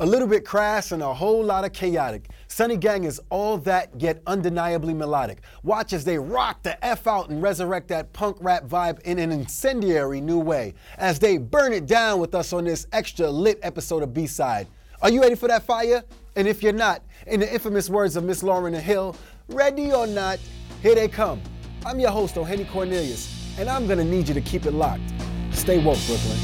A little bit crass and a whole lot of chaotic. Sunny Gang is all that, yet undeniably melodic. Watch as they rock the F out and resurrect that punk rap vibe in an incendiary new way. As they burn it down with us on this extra lit episode of B-Side. Are you ready for that fire? And if you're not, in the infamous words of Miss Lauryn Hill, ready or not, here they come. I'm your host, O'Henny Cornelius, and I'm gonna need you to keep it locked. Stay woke, Brooklyn.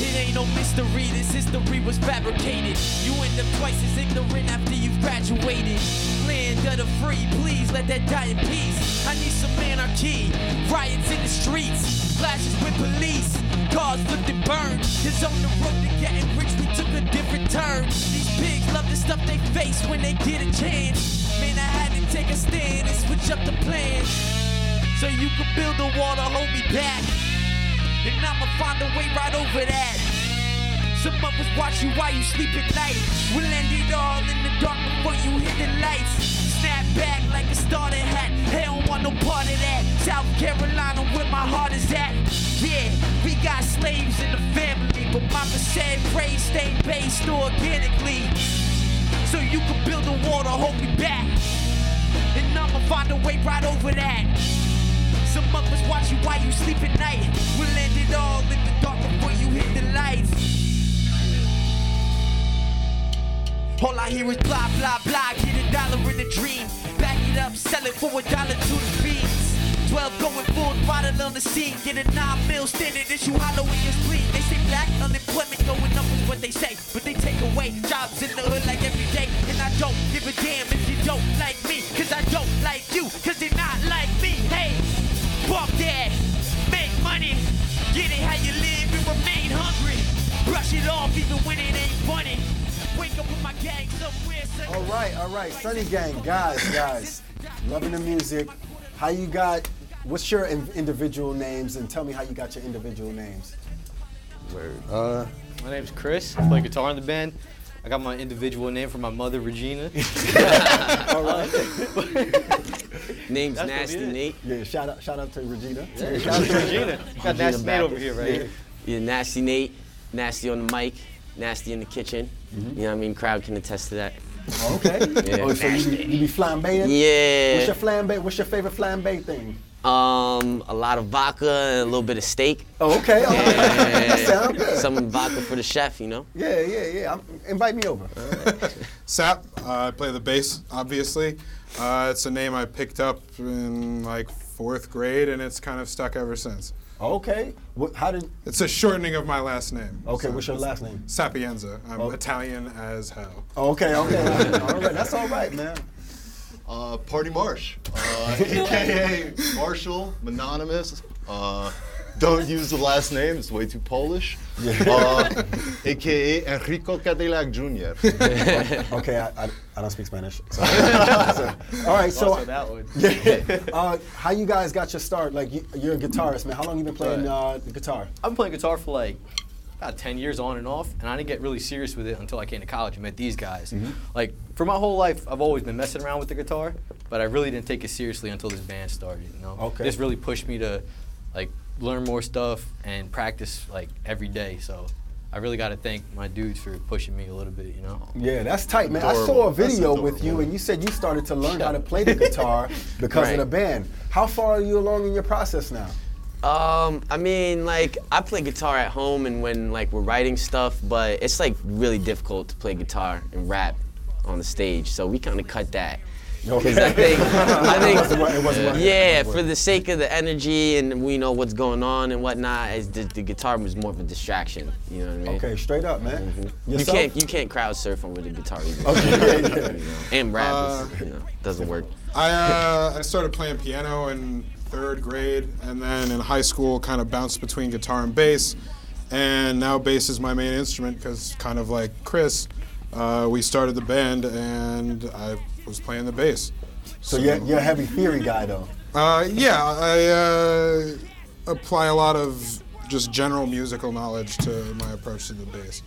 It ain't no mystery, this history was fabricated. You end up twice as ignorant after you've graduated. Land of the free, please let that die in peace. I need some anarchy, riots in the streets, clashes with police, cars flipped and burned. Cause on the road to getting rich, we took a different turn. These pigs love the stuff they face when they get a chance. Man, I had to take a stand and switch up the plans. So you could build a wall to hold me back. And I'ma find a way right over that. Some of us watch you while you sleep at night. We'll end it all in the dark before you hit the lights. Snap back like a starter hat. Hey, don't want no part of that. South Carolina, where my heart is at. Yeah, we got slaves in the family, but mama said pray stay based organically. So you can build a wall to hold me back. And I'ma find a way right over that. Some us watch you while you sleep at night. We'll end it all in the dark before you hit the lights. All I hear is blah, blah, blah. Get a dollar in a dream. Back it up, sell it for a dollar to the fiends. 12 going full throttle on the scene. Get a 9 mil standing issue hollow in your spleen. They say black unemployment going up is what they say. But they take away jobs in the hood like every day. And I don't give a damn if you don't like me. Cause I don't like you. Cause Get it how you live and remain hungry. Brush it off even when it ain't funny. Wake up with my gang somewhere. All right, all right, Sunny Gang, guys, guys, loving the music. How you got? What's your in- individual names? And tell me how you got your individual names. Word. Uh, my name's Chris. I play guitar in the band. I got my individual name from my mother, Regina. All right. Name's That's Nasty what it is. Nate. Yeah, shout out, shout out to Regina. Yeah, Shout out to Regina. Got Nasty Nate over here, right? Yeah. Yeah, Nasty Nate. Nasty on the mic. Nasty in the kitchen. Mm-hmm. You know what I mean? Crowd can attest to that. Oh, okay. Yeah. Oh, so you, you be flambeing? Yeah. What's your flambe? What's your favorite flambe thing? Um, a lot of vodka and a little bit of steak. Oh, okay. All right. That sound good. Some vodka for the chef, you know? Yeah, yeah, yeah. I'm, invite me over. Sap, uh, I play the bass, obviously. Uh, it's a name I picked up in like fourth grade, and it's kind of stuck ever since. Okay. What, how did? It's a shortening of my last name. Okay. So What's your last name? Sapienza. I'm Oh. Italian as hell. Okay. Okay. all right. That's all right, man. Uh, Party Marsh, uh, aka Marshall, Mononymous. Uh, don't use the last name; it's way too Polish. Uh, aka Enrico Cadillac Jr. Okay. I, I, I don't speak Spanish. So. So, all right. So. Also that one. Yeah. Uh, how you guys got your start? Like you, you're a guitarist, man. How long you been playing uh, the guitar? I've been playing guitar for like about 10 years on and off, and I didn't get really serious with it until I came to college and met these guys. Like, for my whole life, I've always been messing around with the guitar, but I really didn't take it seriously until this band started, you know? Okay. This really pushed me to, like, learn more stuff and practice, like, every day, so I really got to thank my dudes for pushing me a little bit, you know? Yeah, that's tight, man. I saw a video with you, and you said you started to learn how to play the guitar because Right. of the band. How far are you along in your process now? Um, I mean, like, I play guitar at home and when, like, we're writing stuff, but it's, like, really difficult to play guitar and rap on the stage, so we kind of cut that. Because I think, I think, It wasn't it wasn't working. yeah, for the sake of the energy and we know what's going on and whatnot, it's the, the guitar was more of a distraction. You know what I mean? Okay, straight up, man. You can't you can't crowd surf on with a guitar either. Okay, yeah, yeah. You know, and rap, is, you know, doesn't work. I, uh, I started playing piano in third grade, and then in high school, kind of bounced between guitar and bass. And now bass is my main instrument because, kind of like Chris, uh, we started the band, and I was playing the bass. So you're, you're a heavy theory guy, though. Uh, yeah, I uh, apply a lot of just general musical knowledge to my approach to the bass.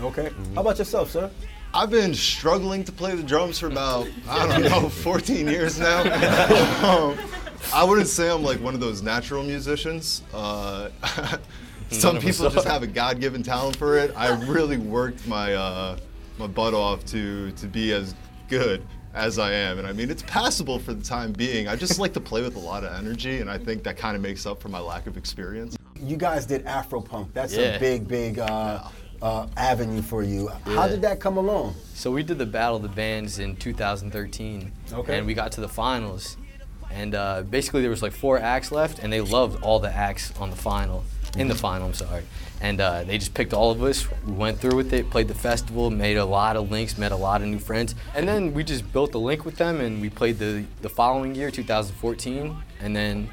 Okay. How about yourself, sir? I've been struggling to play the drums for about I don't know 14 years now. um, I wouldn't say I'm like one of those natural musicians. Uh, some people just have a God-given talent for it. I really worked my uh, my butt off to to be as good as I am, and I mean it's passable for the time being. I just like to play with a lot of energy, and I think that kind of makes up for my lack of experience. You guys did Afropunk. That's a big, big uh, uh, avenue for you. How did that come along? So we did the Battle of the Bands in 2013, Okay. and we got to the finals. And uh, basically, there was like four acts left, and they loved all the acts on the final, in the final. I'm sorry. And uh, they just picked all of us. We went through with it, played the festival, made a lot of links, met a lot of new friends, and then we just built a link with them, and we played the the following year, 2014, and then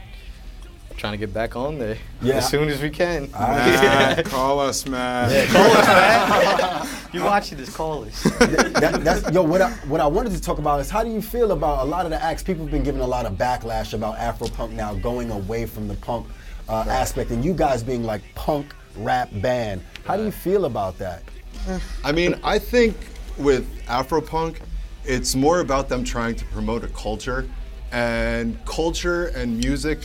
trying to get back on there Yeah. as soon as we can. Matt, call us, Matt. You're watching this, call us. that, that's, yo, what I, what I wanted to talk about is how do you feel about a lot of the acts? People have been giving a lot of backlash about Afropunk now going away from the punk uh, aspect, and you guys being like punk rap band. How do you feel about that? I mean, I think with Afropunk, it's more about them trying to promote a culture, and culture and music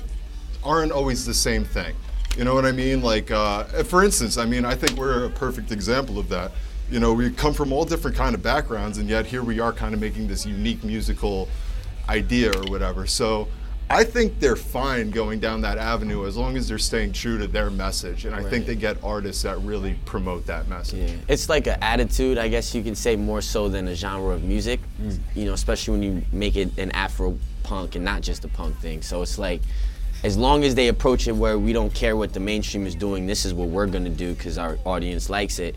aren't always the same thing. You know what I mean? Like, uh, for instance, I mean, I think we're a perfect example of that. You know, we come from all different kind of backgrounds, and yet here we are, kind of making this unique musical idea or whatever. So. I think they're fine going down that avenue as long as they're staying true to their message, and I think they get artists that really promote that message. Yeah. It's like an attitude, I guess you can say, more so than a genre of music. Mm. You know, especially when you make it an Afro punk and not just a punk thing. So it's like, as long as they approach it where we don't care what the mainstream is doing, this is what we're gonna do because our audience likes it,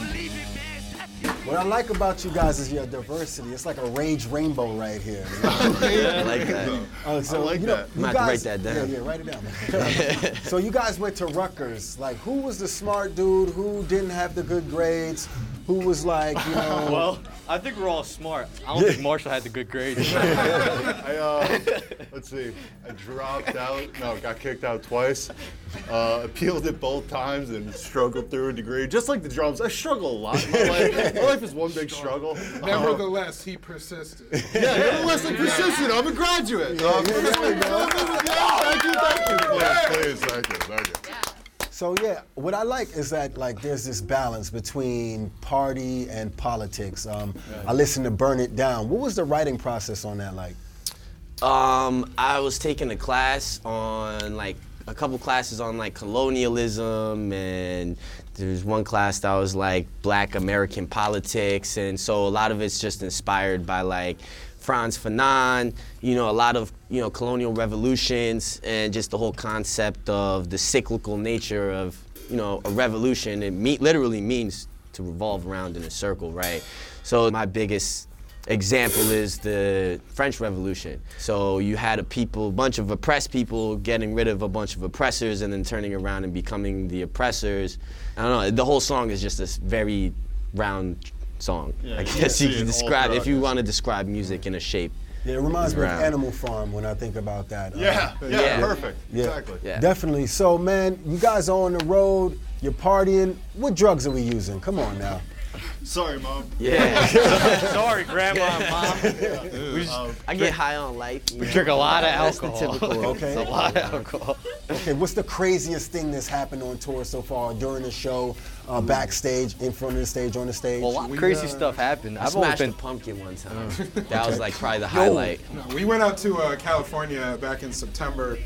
What I like about you guys is your diversity. It's like a rage rainbow right here. you know? I like that. Uh, so, like you know, that. you I'm have to guys- write that down. Yeah, yeah, write it down. so you guys went to Rutgers. Like, who was the smart dude? Who didn't have the good grades? Who was like, you know? Well, I think we're all smart. I don't think Marshall had the good grades. I uh, let's see. I dropped out. No, got kicked out twice. Uh, appealed it both times and struggled through a degree. Just like the drums, I struggle a lot in my life. My life is one big struggle. Uh, Nevertheless, he persisted. yeah, nevertheless, I'm persistent. I'm a graduate. Uh, thank you, thank you. Please, please, thank you, thank you. So yeah, what I like is that like there's this balance between party and politics. Um, I listened to Burn It Down. What was the writing process on that like? Um, I was taking a class on like a couple classes on like colonialism and there's one class that was like black American politics and so a lot of it's just inspired by like Frantz Fanon, you know, a lot of, you know, colonial revolutions and just the whole concept of the cyclical nature of, you know, a revolution. It me- literally means to revolve around in a circle, right? So my biggest example is the French Revolution. So you had a people, bunch of oppressed people getting rid of a bunch of oppressors and then turning around and becoming the oppressors. I don't know. The whole song is just this very round song. Yeah, I guess see you can describe if you want to describe music in a shape. Yeah, it reminds me of Animal Farm when I think about that. Uh, Yeah, yeah, Yeah. perfect. Yeah. Exactly. Yeah. Definitely. So, man, you guys are on the road. You're partying. What drugs are we using? Come on now. Sorry, mom. Yeah. Sorry, Grandma and Mom. We, just, Um, I get high on life. we know. drink a lot of That's the alcohol. typical. Okay. It's a lot of alcohol. Okay, what's the craziest thing that's happened on tour so far during the show, uh, backstage, in front of the stage, on the stage? Well, a lot of crazy stuff happened. I I've always smashed been. a pumpkin one time. That was like probably the highlight. No, we went out to uh, California back in September,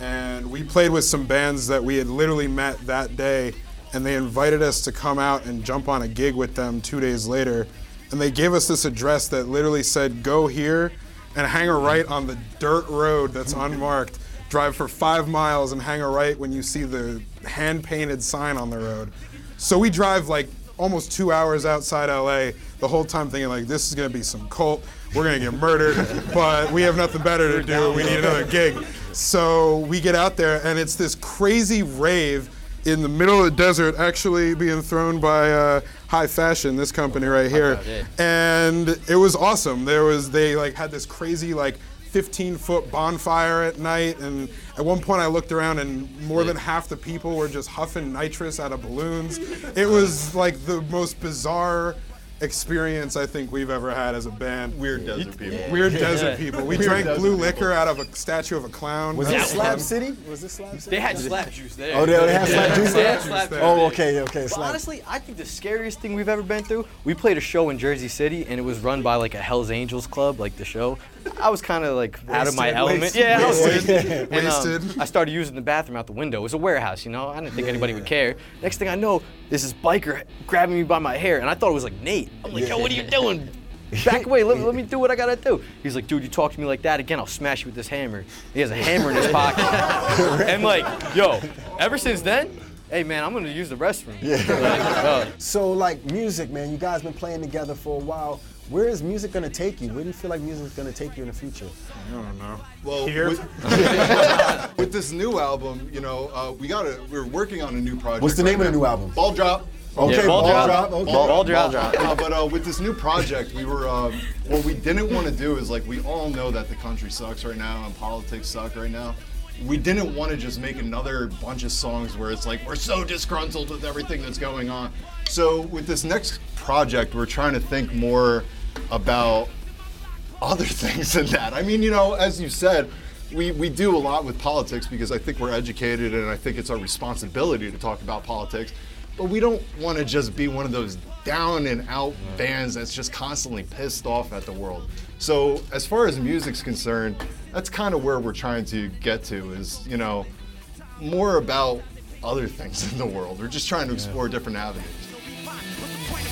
and we played with some bands that we had literally met that day, and they invited us to come out and jump on a gig with them two days later, and they gave us this address that literally said, "Go here, and hang a right on the dirt road that's unmarked. Drive for five miles and hang a right when you see the hand-painted sign on the road." So we drive like almost two hours outside LA the whole time thinking like this is gonna be some cult. We're gonna get murdered, but we have nothing better to do. We need another gig. So we get out there and it's this crazy rave in the middle of the desert, actually being thrown by uh, High Fashion, this company right here, and it was awesome. There was they like had this crazy like 15 foot bonfire at night, and at one point I looked around and more than half the people were just huffing nitrous out of balloons. It was like the most bizarre experience I think we've ever had as a band. Weird desert people. Weird desert people. We Weird drank blue people. liquor out of a statue of a clown. Was That it was Slab fun. City? Was it Slab City? They had slap juice there. Oh, they, they had slab juice there? had slap juice there. Oh, there. okay, okay. But Slab. honestly, I think the scariest thing we've ever been through, we played a show in Jersey City and it was run by like a Hell's Angels club, like the show. I was kind of like out of my element. wasted, yeah, I was wasted. wasted. And, um, Wasted. I started using the bathroom out the window. It was a warehouse, you know. I didn't think anybody would care. Next thing I know, there's this biker grabbing me by my hair, and I thought it was like Nate. I'm like, yo, what are you doing? Back away. Let, let me do what I gotta do. He's like, dude, you talk to me like that again, I'll smash you with this hammer. He has a hammer in his pocket. and like, yo, ever since then, hey man, I'm gonna use the restroom. Yeah. Like, uh, So, like music, man, you guys been playing together for a while. Where is music gonna take you? Where do you feel like music is gonna take you in the future? I don't know. Well, Here? with, with this new album, you know, uh, we got to We're working on a new project. What's the right name of the new album? Ball drop. Okay, Yeah, ball ball drop. drop. Okay. Ball- ball drop. Uh, but uh, with this new project, we were um, what we didn't want to do is like we all know that the country sucks right now and politics suck right now. We didn't want to just make another bunch of songs where it's like we're so disgruntled with everything that's going on. So with this next project, we're trying to think more about other things than that. I mean, you know, as you said, we, we do a lot with politics because I think we're educated and I think it's our responsibility to talk about politics. But we don't want to just be one of those down and out bands that's just constantly pissed off at the world. So as far as music's concerned, that's kind of where we're trying to get to is, you know, more about other things in the world. We're just trying to explore different avenues.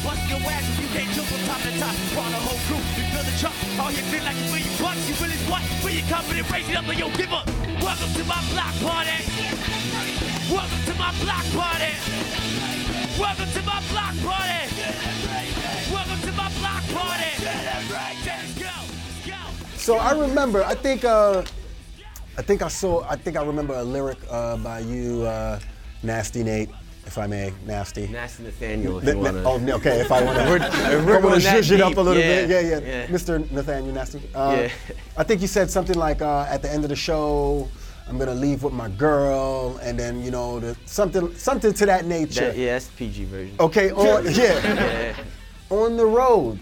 Bust your ass if you can't jump from top to top. Brought a whole crew, you feel the truck. All you feel like you feel your bucks. You really what? Feel your confidence, raise it up and yo, give up. Welcome to my block party. Welcome to my block party. Welcome to my block party. Welcome to my block party. So I remember, I think, uh, I think I saw, I think I remember a lyric uh, by you, uh, Nasty Nate, if I may, Nasty. Nasty Nathaniel, if Na- you na- wanna. oh, okay, if I want to, we're going to zhuzh it up a little yeah, bit. Yeah, yeah, yeah. Mr. Nathaniel Nasty. Uh, Yeah. I think you said something like, uh, at the end of the show, I'm gonna leave with my girl, and then you know, the, something, something to that nature. That- yeah, that's the PG version. Okay, on yeah, Yeah. on the road,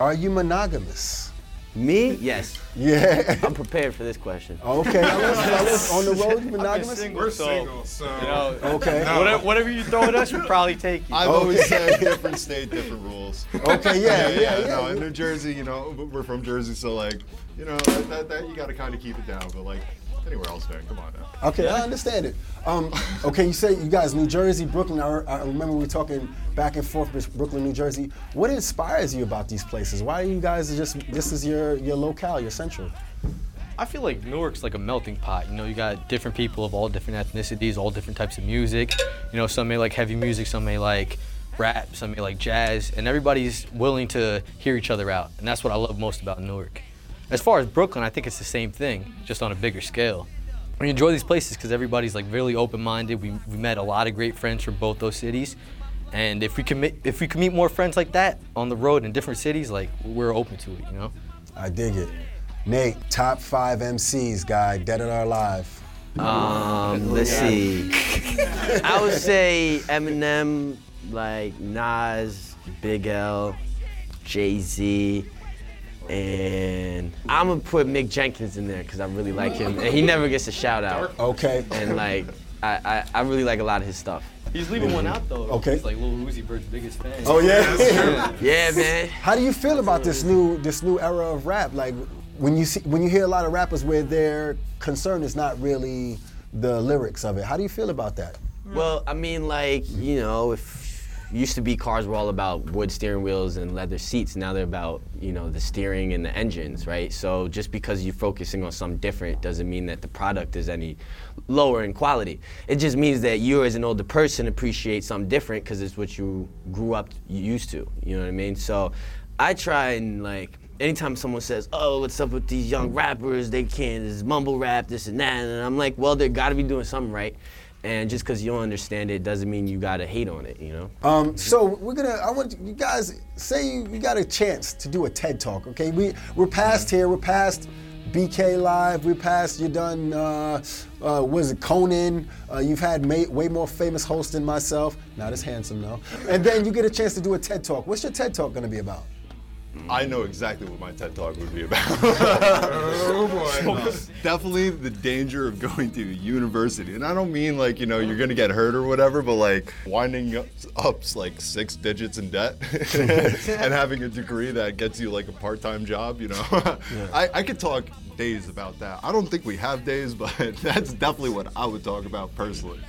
are you monogamous? Me? Yes. Yeah. I'm prepared for this question. Okay, fellas, fellas, on the road, you monogamous? single. We're So, single, so. you know, Okay. whatever, whatever you throw at us, we'll probably take you. I've always said different state, different rules. Okay, yeah, yeah, yeah. No, in New Jersey, you know, we're from Jersey, so like, you know, that, that, that you got to kind of keep it down. But like, anywhere else, man, come on now. Okay, I understand it. Um, okay, you say you guys, New Jersey, Brooklyn. I, I remember we were talking back and forth, Brooklyn, New Jersey. What inspires you about these places? Why are you guys just this is your your locale, your central? I feel like Newark's like a melting pot. You know, you got different people of all different ethnicities, all different types of music. You know, some may like heavy music, some may like rap, some may like jazz, and everybody's willing to hear each other out. And that's what I love most about Newark. As far as Brooklyn, I think it's the same thing, just on a bigger scale. We enjoy these places because everybody's like really open-minded. We, we met a lot of great friends from both those cities. And if we can meet, if we can meet more friends like that on the road in different cities, like we're open to it, you know. I dig it. Nate, top five MCs, guy, dead or alive. Um, let's see. I would say Eminem, like Nas, Big L, Jay Z, and I'm gonna put Mick Jenkins in there because I really like him, and he never gets a shout out. Okay. And like, I, I, I really like a lot of his stuff. He's leaving one out though. Okay. He's like Lil Uzi Vert's biggest fan. Oh yeah. Yeah, man. How do you feel about this new this new era of rap? Like when you see when you hear a lot of rappers where their concern is not really the lyrics of it. How do you feel about that? Well, I mean, like, you know, if used to be cars were all about wood steering wheels and leather seats, now they're about, you know, the steering and the engines, right? So just because you're focusing on something different doesn't mean that the product is any lower in quality. It just means that you as an older person appreciate something different because it's what you grew up used to, you know what I mean? So I try and like anytime someone says, "Oh, what's up with these young rappers? They can't this mumble rap, this and that," and I'm like, "Well, they got to be doing something right." And just because you don't understand it doesn't mean you gotta hate on it, you know? Um, so we're gonna. I want you guys say you, got a chance to do a TED talk. Okay, we we're past here. We're past BK Live. We're past. You're done. Uh, uh, was it Conan? Uh, you've had ma- way more famous hosts than myself. Not as handsome though. And then you get a chance to do a TED talk. What's your TED talk gonna be about? I know exactly what my TED Talk would be about. Oh boy. Definitely the danger of going to university. And I don't mean like, you know, you're going to get hurt or whatever, but like winding up, up like six digits in debt and having a degree that gets you like a part time job, you know. I, I could talk days about that. I don't think we have days, but that's definitely what I would talk about personally.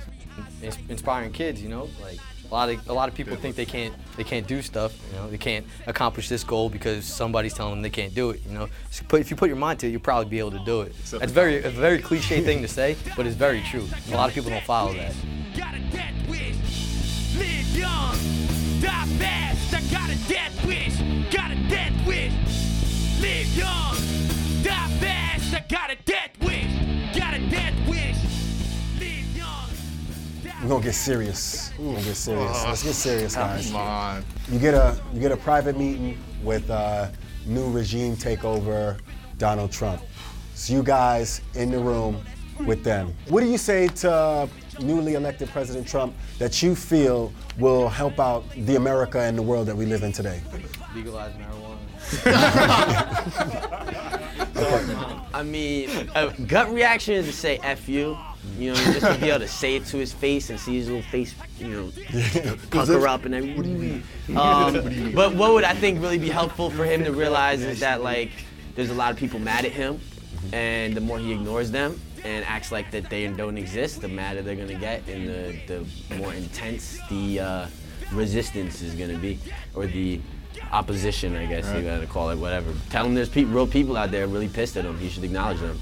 inspiring kids. You know, like a lot of a lot of people think they can't they can't do stuff. You know, they can't accomplish this goal because somebody's telling them they can't do it. You know, so put, if you put your mind to it, you'll probably be able to do it. That's very a very cliche thing to say, but it's very true. A lot of people don't follow that. Got a death wish. Live young. Die fast. I got a death wish. Got a death wish. Live young. Die fast. I got a death wish. Got a death wish. Live young. We're gonna get serious. We're get serious. Let's get serious, guys. Come on. You get a you get a private meeting with uh, new regime takeover Donald Trump. So you guys in the room with them. What do you say to newly elected President Trump that you feel will help out the America and the world that we live in today? Legalize marijuana. I mean, a gut reaction is to say F you. You know, just to be able to say it to his face and see his little face, you know, pucker up and everything. Um, but what would I think really be helpful for him to realize is that, like, there's a lot of people mad at him, and the more he ignores them and acts like that they don't exist, the madder they're gonna get, and the, the more intense the uh, resistance is gonna be, or the opposition, I guess you gotta call it, whatever. Tell him there's pe- real people out there really pissed at him. He should acknowledge them.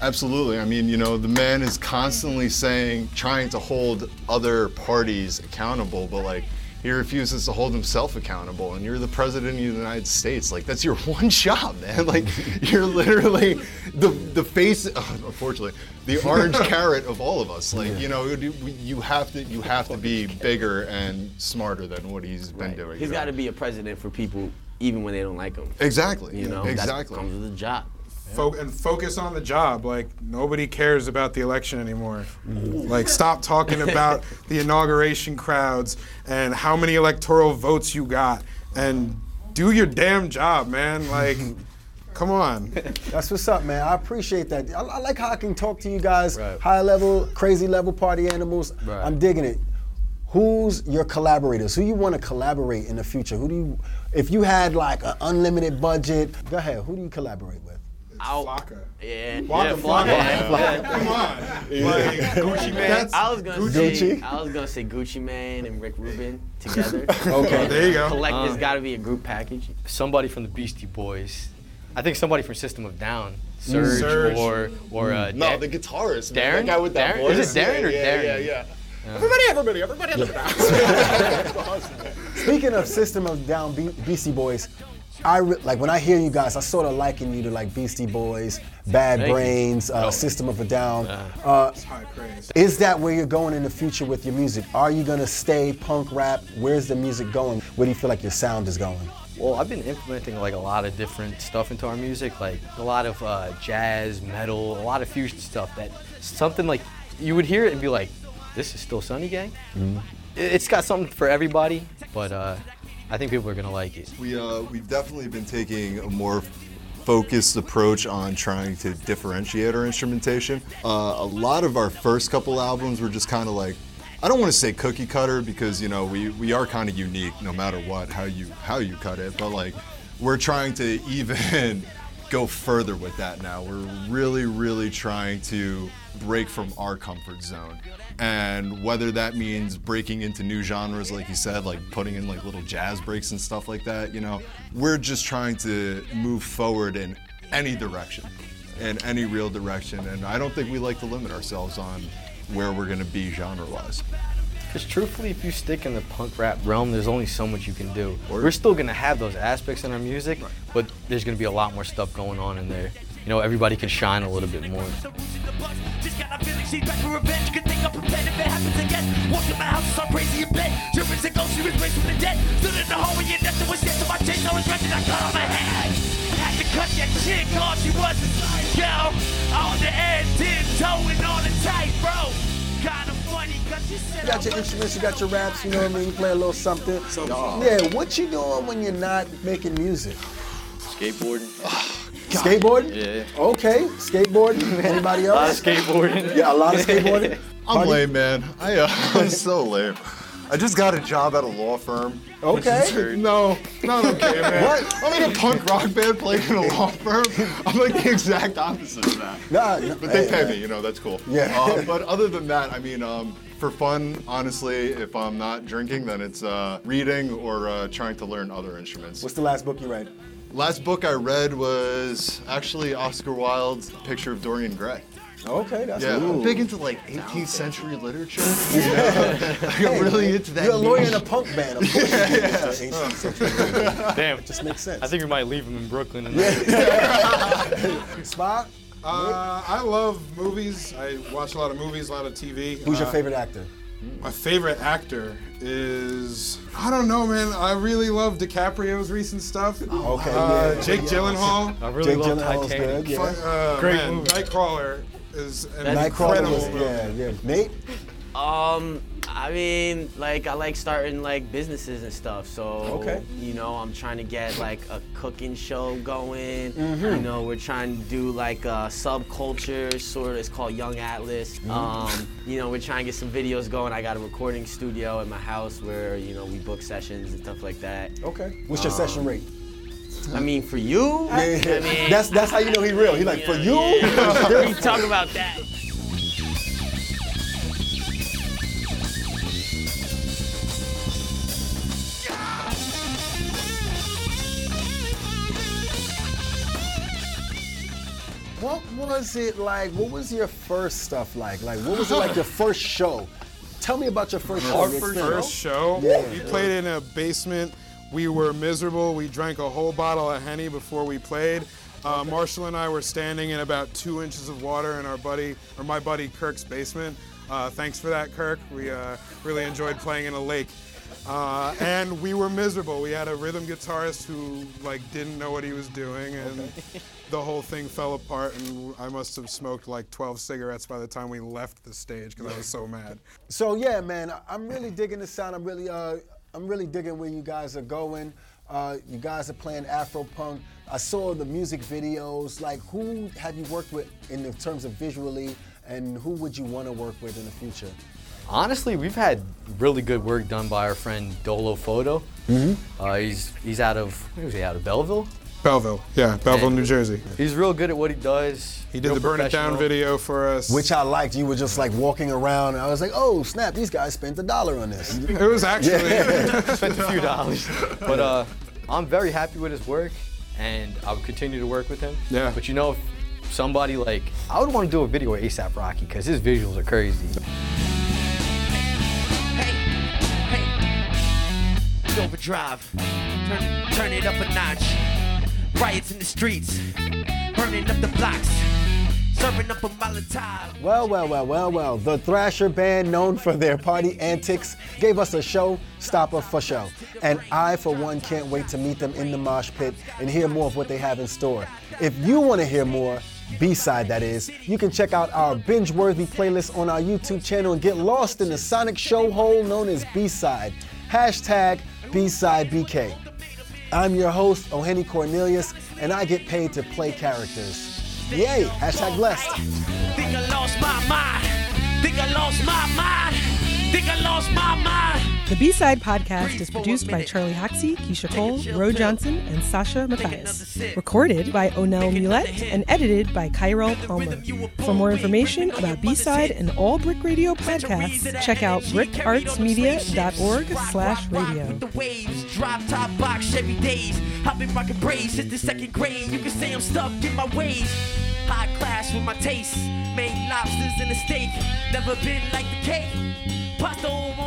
Absolutely. I mean, you know, the man is constantly saying, trying to hold other parties accountable, but like, he refuses to hold himself accountable. And you're the president of the United States. Like, that's your one job, man. Like, you're literally the the face. unfortunately, the orange carrot of all of us. Like, you know, you have to you have to be bigger and smarter than what he's been doing. he's got to be a president for people even when they don't like him. exactly. You know, exactly. That comes with the job. Fo- and focus on the job. Like nobody cares about the election anymore. Like stop talking about the inauguration crowds and how many electoral votes you got, and do your damn job, man. Like, come on. That's what's up, man. I appreciate that. I, I like how I can talk to you guys, Right. high level, crazy level party animals. Right. I'm digging it. Who's your collaborators? Who you want to collaborate in the future? Who do you, if you had like an unlimited budget, go ahead. Who do you collaborate with? I'll- Flocka. Yeah, Waka yeah, Flocka. yeah, yeah. Come on. Like Gucci Mane. I was gonna Gucci. say I was gonna say Gucci Mane and Rick Rubin together. Okay. There you go. Collect Um, has got to be a group package. Somebody from the Beastie Boys. I think somebody from System of Down. Serj, Serj. or or uh, No, Da- the guitarist. man. Darren? That guy with that Darren? voice. Is it Darren or yeah, Darren? Yeah, yeah, yeah. Everybody, everybody, everybody, everybody. Speaking of System of Down, Be- Beastie Boys, I re- like when I hear you guys, I sort of liken you to like Beastie Boys, Bad Thank. Brains, uh, System of a Down. Uh, High is that where you're going in the future with your music? Are you gonna stay punk rap? Where's the music going? Where do you feel like your sound is going? Well, I've been implementing like a lot of different stuff into our music, like a lot of uh, jazz, metal, a lot of fusion stuff. That something like you would hear it and be like, "This is still Sunny Gang." It- It's got something for everybody, but uh, I think people are gonna like it. We uh, we've definitely been taking a more focused approach on trying to differentiate our instrumentation. Uh, a lot of our first couple albums were just kind of like, I don't want to say cookie cutter because you know we, we are kind of unique no matter what how you how you cut it, but like we're trying to even go further with that now. We're really really trying to break from our comfort zone. And whether that means breaking into new genres, like you said, like putting in like little jazz breaks and stuff like that, you know, we're just trying to move forward in any direction, in any real direction. And I don't think we like to limit ourselves on where we're going to be genre wise. Because truthfully, if you stick in the punk rap realm, there's only so much you can do. We're still gonna have those aspects in our music, but there's gonna be a lot more stuff going on in there. You know, everybody can shine a little bit more. Just gotta I feel like she's back for revenge. Could think I'm prepared if it happens again. Walked in my house, saw crazy in bed. Driven to ghost, she was raised from the dead. Stood in the hallway and nothing was said to my chase. I was ready, I cut on my head. Had to cut that chick off, she was a side girl. On the end, tin toeing on the tight, You got your instruments, you got your raps, you know what I mean? You play a little something. Yeah, what you doing when you're not making music? Skateboarding. Skateboarding? Yeah. Okay, skateboarding. Anybody else? A lot of else? skateboarding. Yeah, a lot of skateboarding. I'm Party? lame, man. I, uh, I'm so lame. I just got a job at a law firm. Okay. No, not okay, man. What? I'm in a punk rock band playing in a law firm. I'm like the exact opposite of that. Nah, nah, But they hey, pay me, you know, that's cool. Yeah. Uh, but other than that, I mean, um, for fun, honestly, if I'm not drinking, then it's uh, reading or uh, trying to learn other instruments. What's the last book you read? Last book I read was actually Oscar Wilde's Picture of Dorian Gray. Okay, that's Yeah, Ooh. I'm big into like 18th century literature. You know? Like, I'm really into that. You're a lawyer niche. in a punk band. Of course you get into ancient century. Damn. Just makes sense. I think we might leave him in Brooklyn. And Spot. Uh, I love movies. I watch a lot of movies, a lot of TV. Who's your Uh, favorite actor? My favorite actor is I don't know, man. I really love DiCaprio's recent stuff. Okay, Uh, yeah. Jake Gyllenhaal. I really Jake love Gyllenhaal's Titanic. good. Yeah. Uh, Great man, movie. Nightcrawler is an Nightcrawler incredible was, yeah, yeah. Nate? Um, I mean, like I like starting like businesses and stuff. So Okay. you know, I'm trying to get like a cooking show going. Mm-hmm. You know, we're trying to do like a subculture sort of. It's called Young Atlas. Mm-hmm. Um, you know, we're trying to get some videos going. I got a recording studio at my house where you know we book sessions and stuff like that. Okay. What's your session rate? I mean, for you, Yeah, I mean, that's that's how you know he real. He like for you. yeah. we talk about that. What was it like? What was your first stuff like? Like what was it like your first show? Tell me about your first show. Our your first, show, Yeah. we played in a basement. We were miserable. We drank a whole bottle of Henny before we played. Uh, Marshall and I were standing in about two inches of water in our buddy, or my buddy Kirk's basement. Uh, thanks for that, Kirk. We uh, really enjoyed playing in a lake. Uh, and we were miserable. We had a rhythm guitarist who like didn't know what he was doing, and the whole thing fell apart. And I must have smoked like 12 cigarettes by the time we left the stage because I was so mad. So yeah, man, I'm really digging the sound. I'm really, uh, I'm really digging where you guys are going. Uh, you guys are playing Afro punk. I saw the music videos. Like, who have you worked with in the terms of visually, and who would you want to work with in the future? Honestly, we've had really good work done by our friend Dolo Photo. Mm-hmm. Uh, he's he's out of where is he out of Belleville? Belleville, yeah, Belleville, And New Jersey. He's real good at what he does. He did real the Burn It Down video for us. Which I liked. You were just like walking around, and I was like, oh snap, these guys spent a dollar on this. it was actually spent a few dollars. But uh, I'm very happy with his work, and I'll continue to work with him. Yeah. But you know, if somebody like I would want to do a video with ASAP Rocky because his visuals are crazy. Hey, hey. Overdrive. Turn, turn it up a notch. Riots in the streets. Burning up the blocks. Serving up a Molotov. Well, well, well, well, well. The Thrasher band, known for their party antics, gave us a show stopper for show. And I, for one, can't wait to meet them in the mosh pit and hear more of what they have in store. If you want to hear more, B-side that is, you can check out our binge-worthy playlist on our YouTube channel and get lost in the sonic show hole known as B-side. Hashtag B-side BK. I'm your host, Oheni Cornelius, and I get paid to play characters. Yay! Hashtag blessed. Think I lost my mind. Think I lost my mind. Think I lost my mind. The B-Side podcast is produced by Charlie Hoxie, Keisha Cole, Ro Johnson, and Sasha Matthias. Recorded by Onel Mulet and edited by Kyrell Palmer. For more information about B-Side and all BRIC Radio podcasts, check out bricartsmedia.org slash radio. The waves, drop top box Chevy days. I've been rocking braids since the second grade. You can say I'm stuck in my ways. High class with my taste. Made lobsters a steak. Never been like the cake. Pasta on